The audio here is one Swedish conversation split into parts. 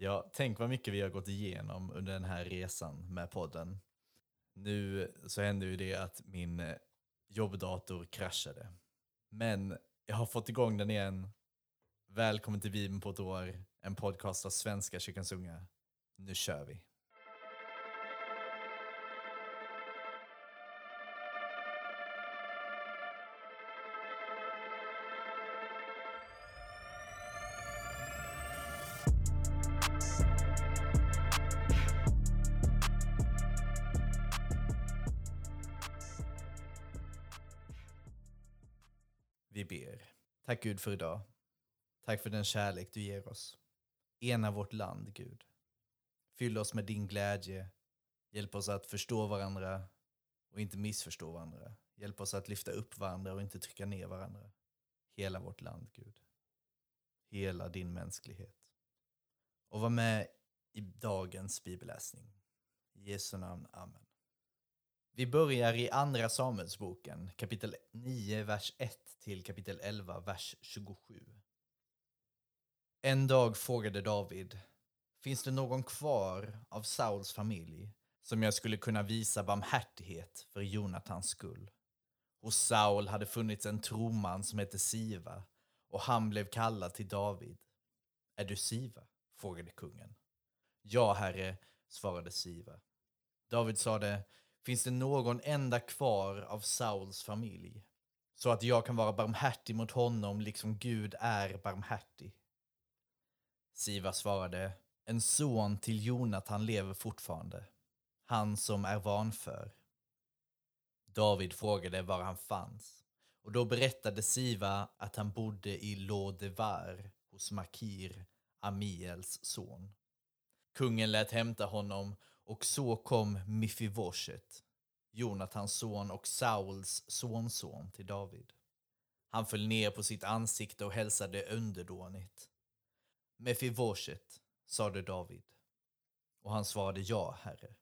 Ja, tänk vad mycket vi har gått igenom under den här resan med podden. Nu så hände ju det att min eh, jobbdator kraschade. Men jag har fått igång den igen. Välkommen till Bibeln på ett år, en podcast av svenska kyrkans unga. Nu kör. Vi Tack Gud för idag. Tack för den kärlek du ger oss. Ena vårt land, Gud. Fyll oss med din glädje. Hjälp oss att förstå varandra och inte missförstå varandra. Hjälp oss att lyfta upp varandra och inte trycka ner varandra. Hela vårt land, Gud. Hela din mänsklighet. Och var med i dagens bibelläsning. I Jesu namn, Amen. Vi börjar i Andra Samuelsboken, kapitel 9, vers 1 till kapitel 11, vers 27. En dag frågade David, finns det någon kvar av Sauls familj som jag skulle kunna visa barmhärtighet för Jonatans skull? Hos Saul hade funnits en troman som hette Siva och han blev kallad till David. Är du Siva? frågade kungen. Ja, herre, svarade Siva. David sade, finns det någon enda kvar av Sauls familj så att jag kan vara barmhärtig mot honom liksom Gud är barmhärtig? Siva svarade, en son till Jonatan lever fortfarande, han som är vanför. David frågade var han fanns och då berättade Siva att han bodde i Lodevar hos Makir, Amiels son. Kungen lät hämta honom och så kom Mifivoshet, Jonatans son och Sauls sonson till David. Han föll ner på sitt ansikte och hälsade underdånigt. Mefivoshet, sade David. Och han svarade ja, herre.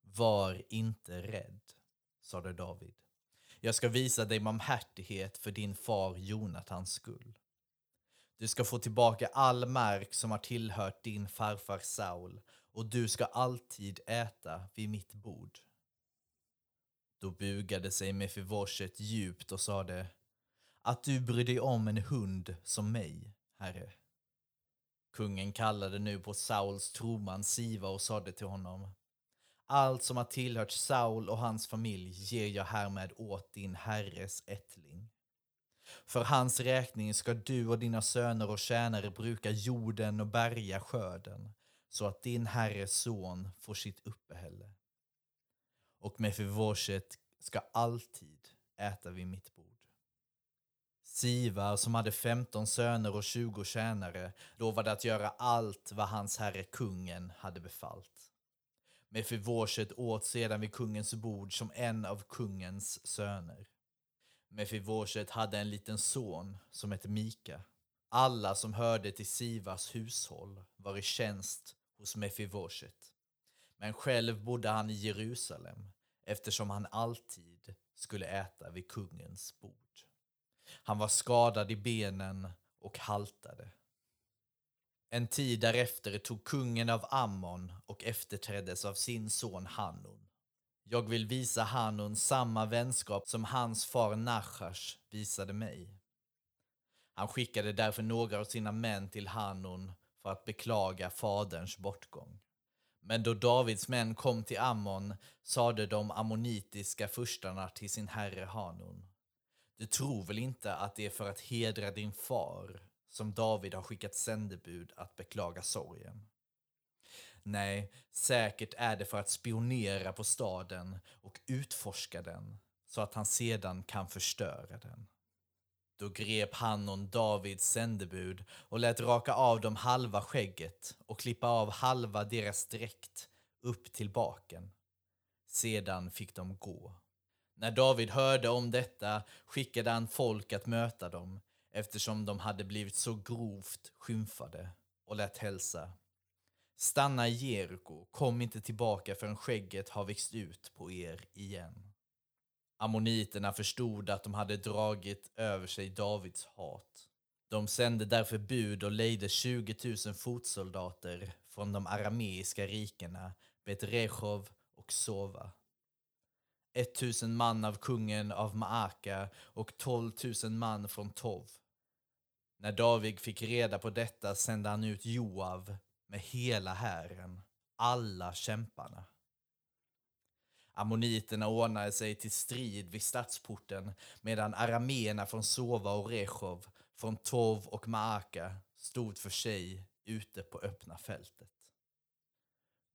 Var inte rädd, sade David. Jag ska visa dig barmhärtighet för din far Jonatans skull. Du ska få tillbaka all mark som har tillhört din farfar Saul och du ska alltid äta vid mitt bord. Då bugade sig Mefivoshet djupt och sade att du bryr dig om en hund som mig, herre. Kungen kallade nu på Sauls troman Siva och sade till honom allt som har tillhört Saul och hans familj ger jag härmed åt din herres ättling. För hans räkning ska du och dina söner och tjänare bruka jorden och bärga skörden så att din herres son får sitt uppehälle. Och Mefivoshet ska alltid äta vid mitt bord. Siva, som hade 15 söner och 20 tjänare, lovade att göra allt vad hans herre kungen hade befallt. Mefivoshet åt sedan vid kungens bord som en av kungens söner. Mefivoshet hade en liten son som hette Mika. Alla som hörde till Sivas hushåll var i tjänst hos Mefivoshet. Men själv bodde han i Jerusalem eftersom han alltid skulle äta vid kungens bord. Han var skadad i benen och haltade. En tid därefter tog kungen av Ammon och efterträddes av sin son Hanun. Jag vill visa Hanun samma vänskap som hans far Nachash visade mig. Han skickade därför några av sina män till Hanun för att beklaga faderns bortgång. Men då Davids män kom till Ammon sade de ammonitiska furstarna till sin herre Hanun. Du tror väl inte att det är för att hedra din far som David har skickat sändebud att beklaga sorgen? Nej, säkert är det för att spionera på staden och utforska den så att han sedan kan förstöra den. Då grep Hannon Davids sändebud och lät raka av dem halva skägget och klippa av halva deras dräkt upp till baken. Sedan fick de gå. När David hörde om detta skickade han folk att möta dem eftersom de hade blivit så grovt skymfade och lät hälsa. Stanna i Jeriko, kom inte tillbaka förrän skägget har växt ut på er igen. Ammoniterna förstod att de hade dragit över sig Davids hat. De sände därför bud och lejde 20 000 fotsoldater från de arameiska rikena Betrechov och Sova. 1000 man av kungen av Maaka och 12 000 man från Tov. När David fick reda på detta sände han ut Joav med hela hären, alla kämparna. Ammoniterna ordnade sig till strid vid stadsporten medan arameerna från Sova och Rechov, från Tov och Maaka stod för sig ute på öppna fältet.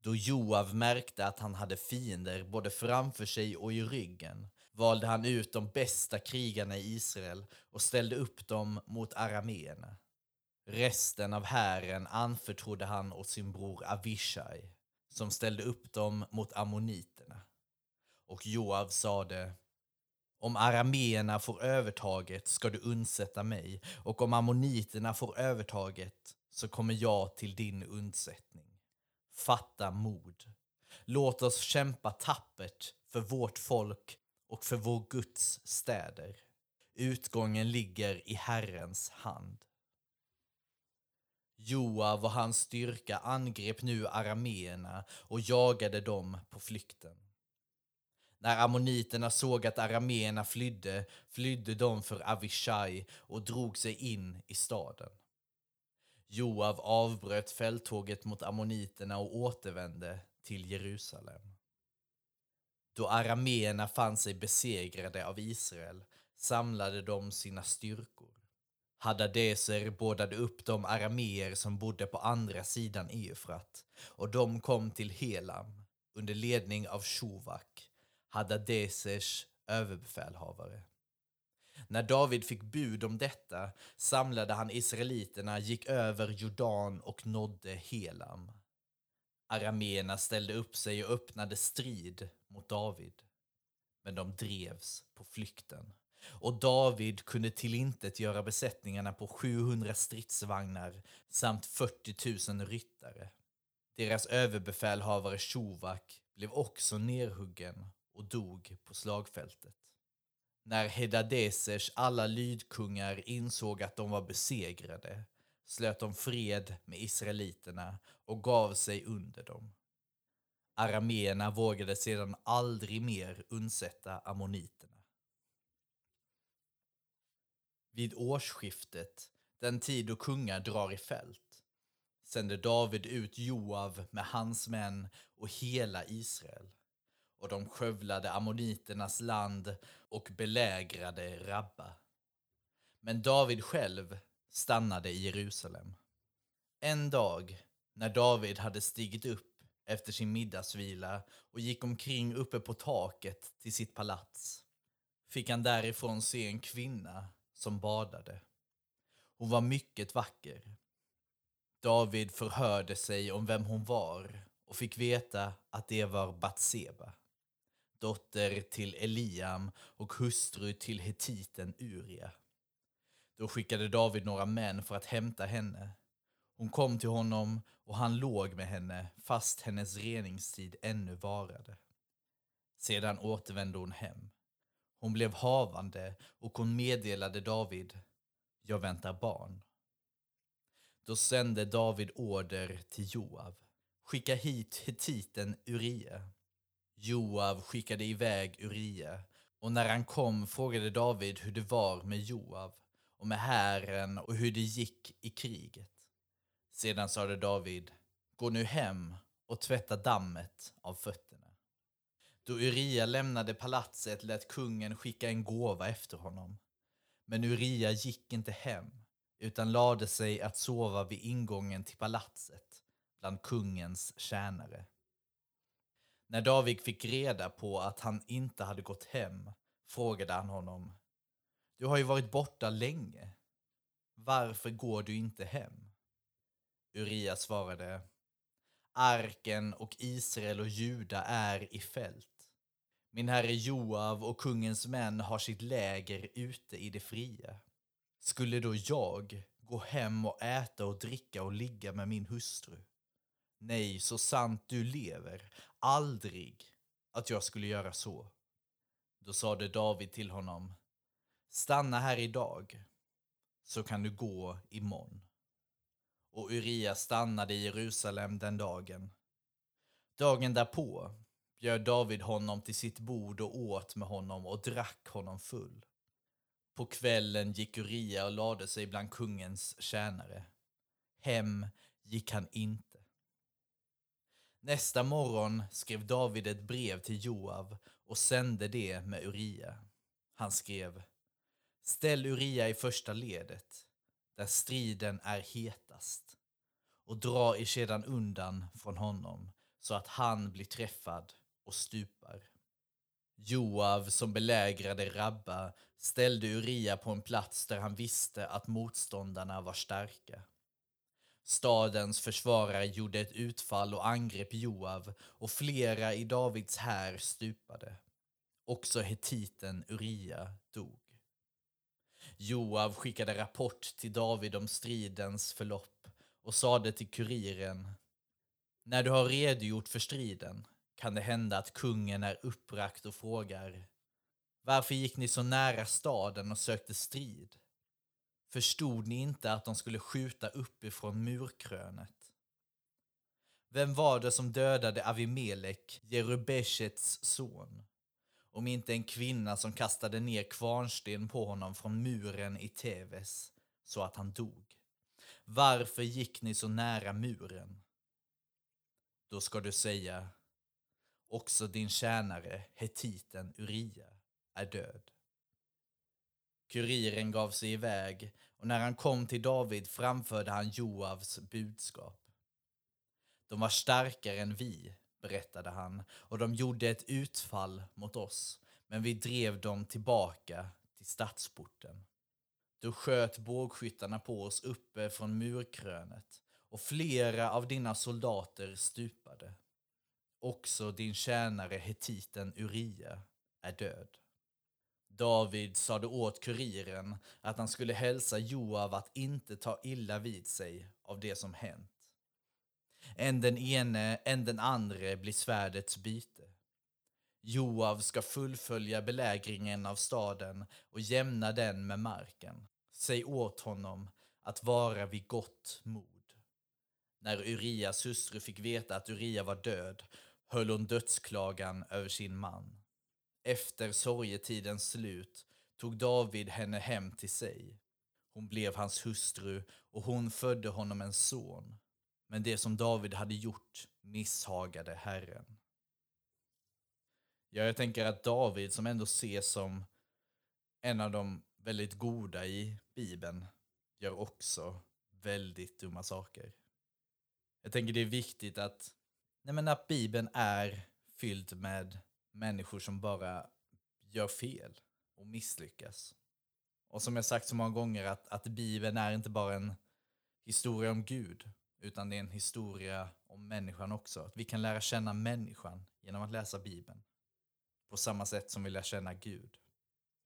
Då Joav märkte att han hade fiender både framför sig och i ryggen valde han ut de bästa krigarna i Israel och ställde upp dem mot arameerna. Resten av hären anförtrodde han åt sin bror Avishai som ställde upp dem mot ammoniterna. Och Joav sade om arameerna får övertaget ska du undsätta mig och om ammoniterna får övertaget så kommer jag till din undsättning. Fatta mod. Låt oss kämpa tappert för vårt folk och för vår Guds städer. Utgången ligger i Herrens hand. Joav och hans styrka angrep nu arameerna och jagade dem på flykten. När ammoniterna såg att arameerna flydde, flydde de för Avishai och drog sig in i staden. Joav avbröt fälttåget mot ammoniterna och återvände till Jerusalem. Då arameerna fann sig besegrade av Israel samlade de sina styrkor. Hadadeser bådade upp de arameer som bodde på andra sidan Eufrat och de kom till Helam under ledning av Shovak, Hadadesers överbefälhavare. När David fick bud om detta samlade han israeliterna, gick över Jordan och nådde Helam. Arameerna ställde upp sig och öppnade strid mot David. Men de drevs på flykten. Och David kunde tillintet göra besättningarna på 700 stridsvagnar samt 40 000 ryttare. Deras överbefälhavare Shovak blev också nerhuggen och dog på slagfältet. När Hedadesers alla lydkungar insåg att de var besegrade slöt de fred med israeliterna och gav sig under dem. Arameerna vågade sedan aldrig mer undsätta ammoniterna. Vid årsskiftet, den tid då kungar drar i fält, sände David ut Joav med hans män och hela Israel och de skövlade ammoniternas land och belägrade Rabba. Men David själv stannade i Jerusalem. En dag, när David hade stigit upp efter sin middagsvila och gick omkring uppe på taket till sitt palats, fick han därifrån se en kvinna som badade. Hon var mycket vacker. David förhörde sig om vem hon var och fick veta att det var Batseba dotter till Eliam och hustru till hetiten Uria. Då skickade David några män för att hämta henne. Hon kom till honom och han låg med henne fast hennes reningstid ännu varade. Sedan återvände hon hem. Hon blev havande och hon meddelade David, jag väntar barn. Då sände David order till Joav, skicka hit hetiten Uria. Joav skickade iväg Uria och när han kom frågade David hur det var med Joav och med hären och hur det gick i kriget. Sedan sade David, gå nu hem och tvätta dammet av fötterna. Då Uria lämnade palatset lät kungen skicka en gåva efter honom. Men Uria gick inte hem utan lade sig att sova vid ingången till palatset bland kungens tjänare. När David fick reda på att han inte hade gått hem frågade han honom. Du har ju varit borta länge. Varför går du inte hem? Uria svarade. Arken och Israel och Juda är i fält. Min herre Joav och kungens män har sitt läger ute i det fria. Skulle då jag gå hem och äta och dricka och ligga med min hustru? Nej, så sant du lever, aldrig att jag skulle göra så. Då sade David till honom, stanna här idag. så kan du gå imorgon. Och Uria stannade i Jerusalem den dagen. Dagen därpå bjöd David honom till sitt bord och åt med honom och drack honom full. På kvällen gick Uria och lade sig bland kungens tjänare. Hem gick han inte. Nästa morgon skrev David ett brev till Joav och sände det med Uria. Han skrev Ställ Uria i första ledet, där striden är hetast, och dra er sedan undan från honom så att han blir träffad och stupar. Joav som belägrade Rabba ställde Uria på en plats där han visste att motståndarna var starka. Stadens försvarare gjorde ett utfall och angrep Joav och flera i Davids här stupade. Också hetiten Uria dog. Joav skickade rapport till David om stridens förlopp och sade till kuriren När du har redogjort för striden kan det hända att kungen är uppbragt och frågar Varför gick ni så nära staden och sökte strid? Förstod ni inte att de skulle skjuta uppifrån murkrönet? Vem var det som dödade Avimelek, Jerubeshets son? Om inte en kvinna som kastade ner kvarnsten på honom från muren i Teves, så att han dog. Varför gick ni så nära muren? Då ska du säga, också din tjänare, hetiten Uria, är död. Kuriren gav sig iväg och när han kom till David framförde han Joavs budskap. De var starkare än vi, berättade han, och de gjorde ett utfall mot oss, men vi drev dem tillbaka till stadsporten. Då sköt bågskyttarna på oss uppe från murkrönet och flera av dina soldater stupade. Också din tjänare hetiten Uria är död. David sade åt kuriren att han skulle hälsa Joav att inte ta illa vid sig av det som hänt. Än den ene, än den andre blir svärdets byte. Joav ska fullfölja belägringen av staden och jämna den med marken. Säg åt honom att vara vid gott mod. När Urias hustru fick veta att Uria var död höll hon dödsklagan över sin man. Efter sorgetidens slut tog David henne hem till sig. Hon blev hans hustru och hon födde honom en son. Men det som David hade gjort misshagade Herren. Ja, jag tänker att David, som ändå ses som en av de väldigt goda i Bibeln, gör också väldigt dumma saker. Jag tänker det är viktigt att, nej men att Bibeln är fylld med människor som bara gör fel och misslyckas. Och som jag sagt så många gånger att, att Bibeln är inte bara en historia om Gud, utan det är en historia om människan också. Att vi kan lära känna människan genom att läsa Bibeln. På samma sätt som vi lär känna Gud.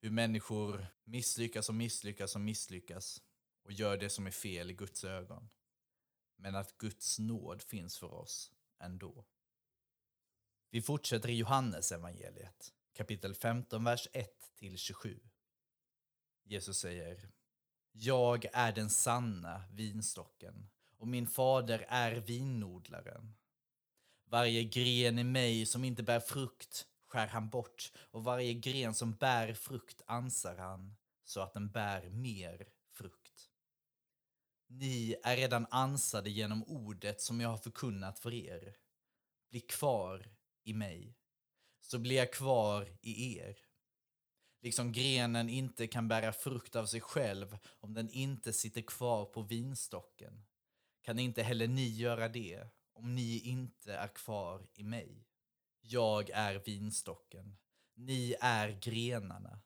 Hur människor misslyckas och misslyckas och misslyckas och gör det som är fel i Guds ögon. Men att Guds nåd finns för oss ändå. Vi fortsätter i Johannes evangeliet, kapitel 15, vers 1-27. Jesus säger Jag är den sanna vinstocken och min fader är vinodlaren. Varje gren i mig som inte bär frukt skär han bort och varje gren som bär frukt ansar han så att den bär mer frukt. Ni är redan ansade genom ordet som jag har förkunnat för er. Bli kvar i mig, så blir jag kvar i er. Liksom grenen inte kan bära frukt av sig själv om den inte sitter kvar på vinstocken, kan inte heller ni göra det om ni inte är kvar i mig. Jag är vinstocken, ni är grenarna.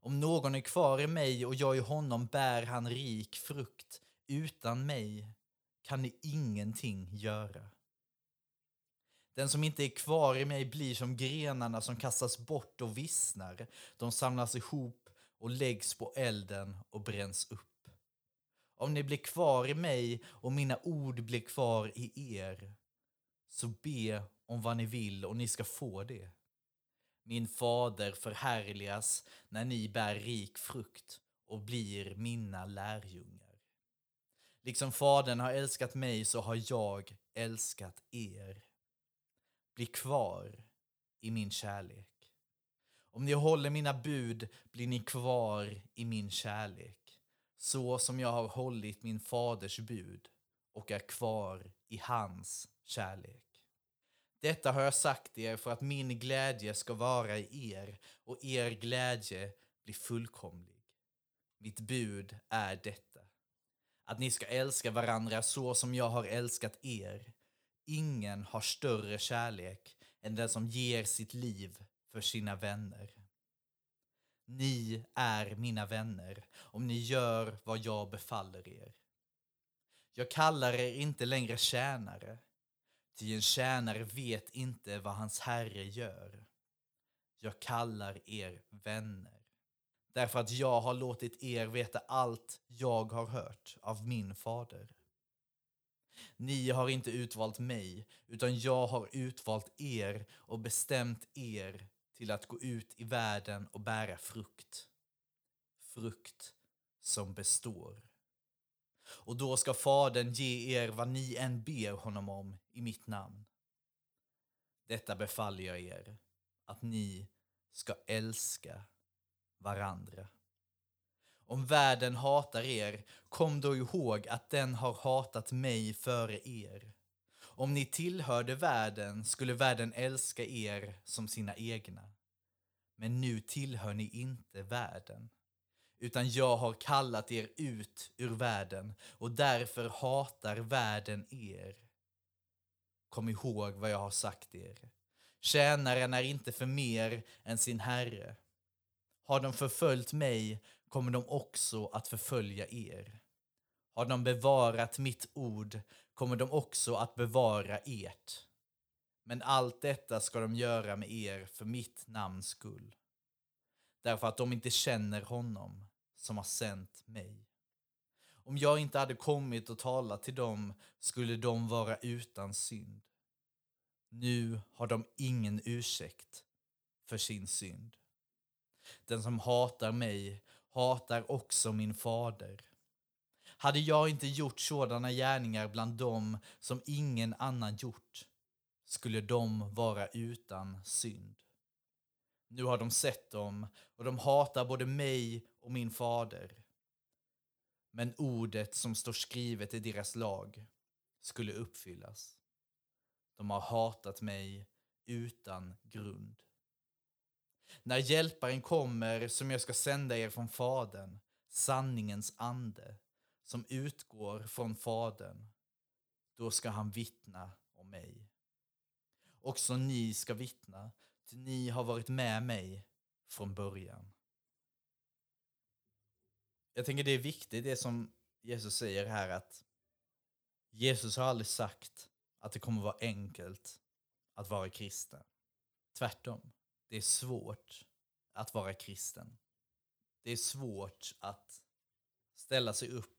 Om någon är kvar i mig och jag i honom bär han rik frukt. Utan mig kan ni ingenting göra. Den som inte är kvar i mig blir som grenarna som kastas bort och vissnar. De samlas ihop och läggs på elden och bränns upp. Om ni blir kvar i mig och mina ord blir kvar i er, så be om vad ni vill och ni ska få det. Min fader förhärligas när ni bär rik frukt och blir mina lärjungar. Liksom Fadern har älskat mig så har jag älskat er. Bli kvar i min kärlek. Om ni håller mina bud blir ni kvar i min kärlek, så som jag har hållit min faders bud och är kvar i hans kärlek. Detta har jag sagt er för att min glädje ska vara i er och er glädje bli fullkomlig. Mitt bud är detta. Att ni ska älska varandra så som jag har älskat er. Ingen har större kärlek än den som ger sitt liv för sina vänner. Ni är mina vänner om ni gör vad jag befaller er. Jag kallar er inte längre tjänare, ty en tjänare vet inte vad hans herre gör. Jag kallar er vänner, därför att jag har låtit er veta allt jag har hört av min fader. Ni har inte utvalt mig, utan jag har utvalt er och bestämt er till att gå ut i världen och bära frukt. Frukt som består. Och då ska Fadern ge er vad ni än ber honom om i mitt namn. Detta befaller jag er, att ni ska älska varandra. Om världen hatar er, kom då ihåg att den har hatat mig före er. Om ni tillhörde världen skulle världen älska er som sina egna. Men nu tillhör ni inte världen, utan jag har kallat er ut ur världen och därför hatar världen er. Kom ihåg vad jag har sagt er. Tjänaren är inte för mer än sin herre. Har de förföljt mig kommer de också att förfölja er. Har de bevarat mitt ord kommer de också att bevara ert. Men allt detta ska de göra med er för mitt namns skull. Därför att de inte känner honom som har sänt mig. Om jag inte hade kommit och talat till dem skulle de vara utan synd. Nu har de ingen ursäkt för sin synd. Den som hatar mig hatar också min fader. Hade jag inte gjort sådana gärningar bland dem som ingen annan gjort skulle de vara utan synd. Nu har de sett dem och de hatar både mig och min fader. Men ordet som står skrivet i deras lag skulle uppfyllas. De har hatat mig utan grund. När hjälparen kommer som jag ska sända er från Fadern, sanningens ande, som utgår från Fadern, då ska han vittna om mig. Också ni ska vittna, ty ni har varit med mig från början. Jag tänker det är viktigt det som Jesus säger här att Jesus har aldrig sagt att det kommer vara enkelt att vara kristen. Tvärtom. Det är svårt att vara kristen. Det är svårt att ställa sig upp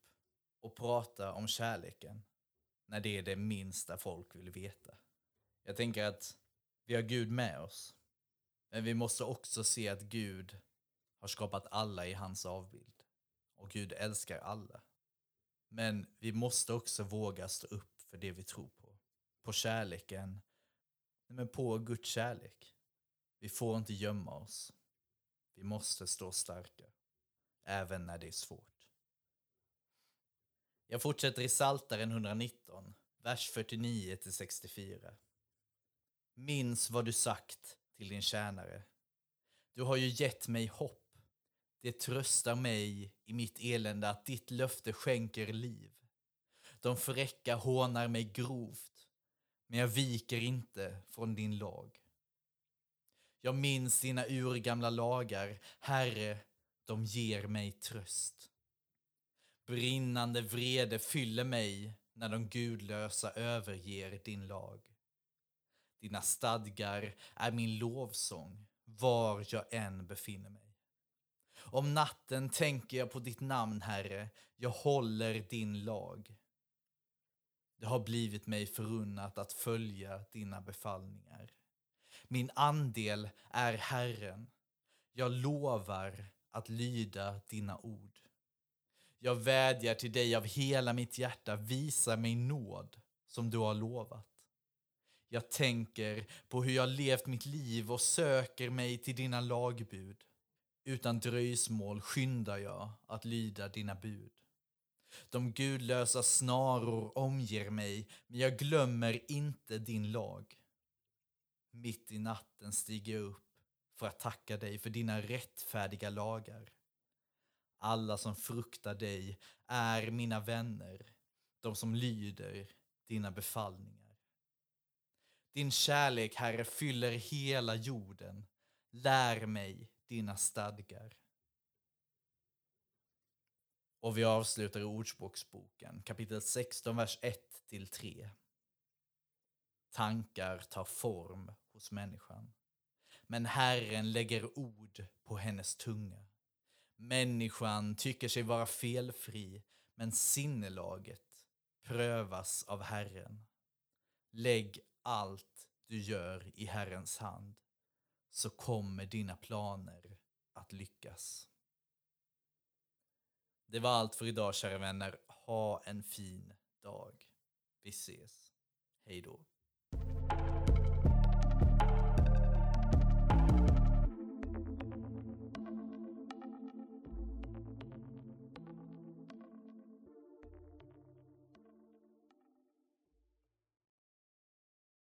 och prata om kärleken när det är det minsta folk vill veta. Jag tänker att vi har Gud med oss. Men vi måste också se att Gud har skapat alla i hans avbild. Och Gud älskar alla. Men vi måste också våga stå upp för det vi tror på. På kärleken, men på Guds kärlek. Vi får inte gömma oss. Vi måste stå starka, även när det är svårt. Jag fortsätter i Saltaren 119, vers 49-64. Minns vad du sagt till din tjänare. Du har ju gett mig hopp. Det tröstar mig i mitt elände att ditt löfte skänker liv. De fräcka hånar mig grovt, men jag viker inte från din lag. Jag minns dina urgamla lagar, Herre, de ger mig tröst. Brinnande vrede fyller mig när de gudlösa överger din lag. Dina stadgar är min lovsång var jag än befinner mig. Om natten tänker jag på ditt namn, Herre. Jag håller din lag. Det har blivit mig förunnat att följa dina befallningar. Min andel är Herren. Jag lovar att lyda dina ord. Jag vädjar till dig av hela mitt hjärta, visa mig nåd som du har lovat. Jag tänker på hur jag levt mitt liv och söker mig till dina lagbud. Utan dröjsmål skyndar jag att lyda dina bud. De gudlösa snaror omger mig, men jag glömmer inte din lag. Mitt i natten stiger jag upp för att tacka dig för dina rättfärdiga lagar. Alla som fruktar dig är mina vänner, de som lyder dina befallningar. Din kärlek, Herre, fyller hela jorden. Lär mig dina stadgar. Och vi avslutar i Ordspråksboken, kapitel 16, vers 1-3. Tankar tar form hos människan, men Herren lägger ord på hennes tunga. Människan tycker sig vara felfri, men sinnelaget prövas av Herren. Lägg allt du gör i Herrens hand, så kommer dina planer att lyckas. Det var allt för idag kära vänner. Ha en fin dag. Vi ses. Hej då.